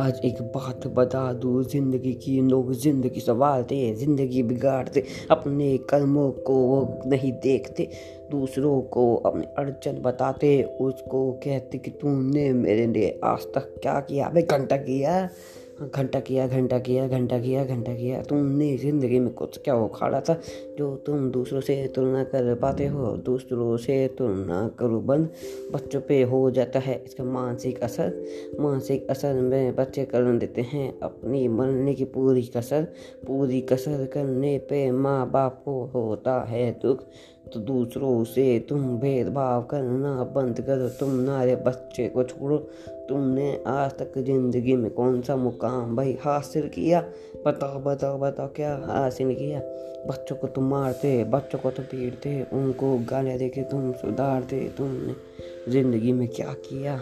आज एक बात बता दूँ, ज़िंदगी की लोग ज़िंदगी संवारते ज़िंदगी बिगाड़ते, अपने कर्मों को वो नहीं देखते, दूसरों को अपनी अड़चन बताते, उसको कहते कि तूने मेरे लिए आज तक क्या किया? भाई घंटा किया? घंटा किया घंटा किया घंटा किया घंटा किया। तुमने ज़िंदगी में कुछ क्या उखाड़ा था जो तुम दूसरों से तुलना कर पाते हो दूसरों से तुलना करो? बंद। बच्चों पे हो जाता है इसका मानसिक असर। मानसिक असर में बच्चे कर देते हैं अपनी मरने की पूरी कसर। पूरी कसर करने पे माँ बाप को होता है दुख। तो दूसरों से तुम भेदभाव करना बंद करो। तुम नारे बच्चे को छोड़ो। तुमने आज तक ज़िंदगी में कौन सा मुकाम भाई हासिल किया। बताओ बताओ बताओ, क्या हासिल किया? बच्चों को तुम मारते, बच्चों को तो पीटते, उनको गाने दे के तुम सुधारते तुमने। ज़िंदगी में क्या किया?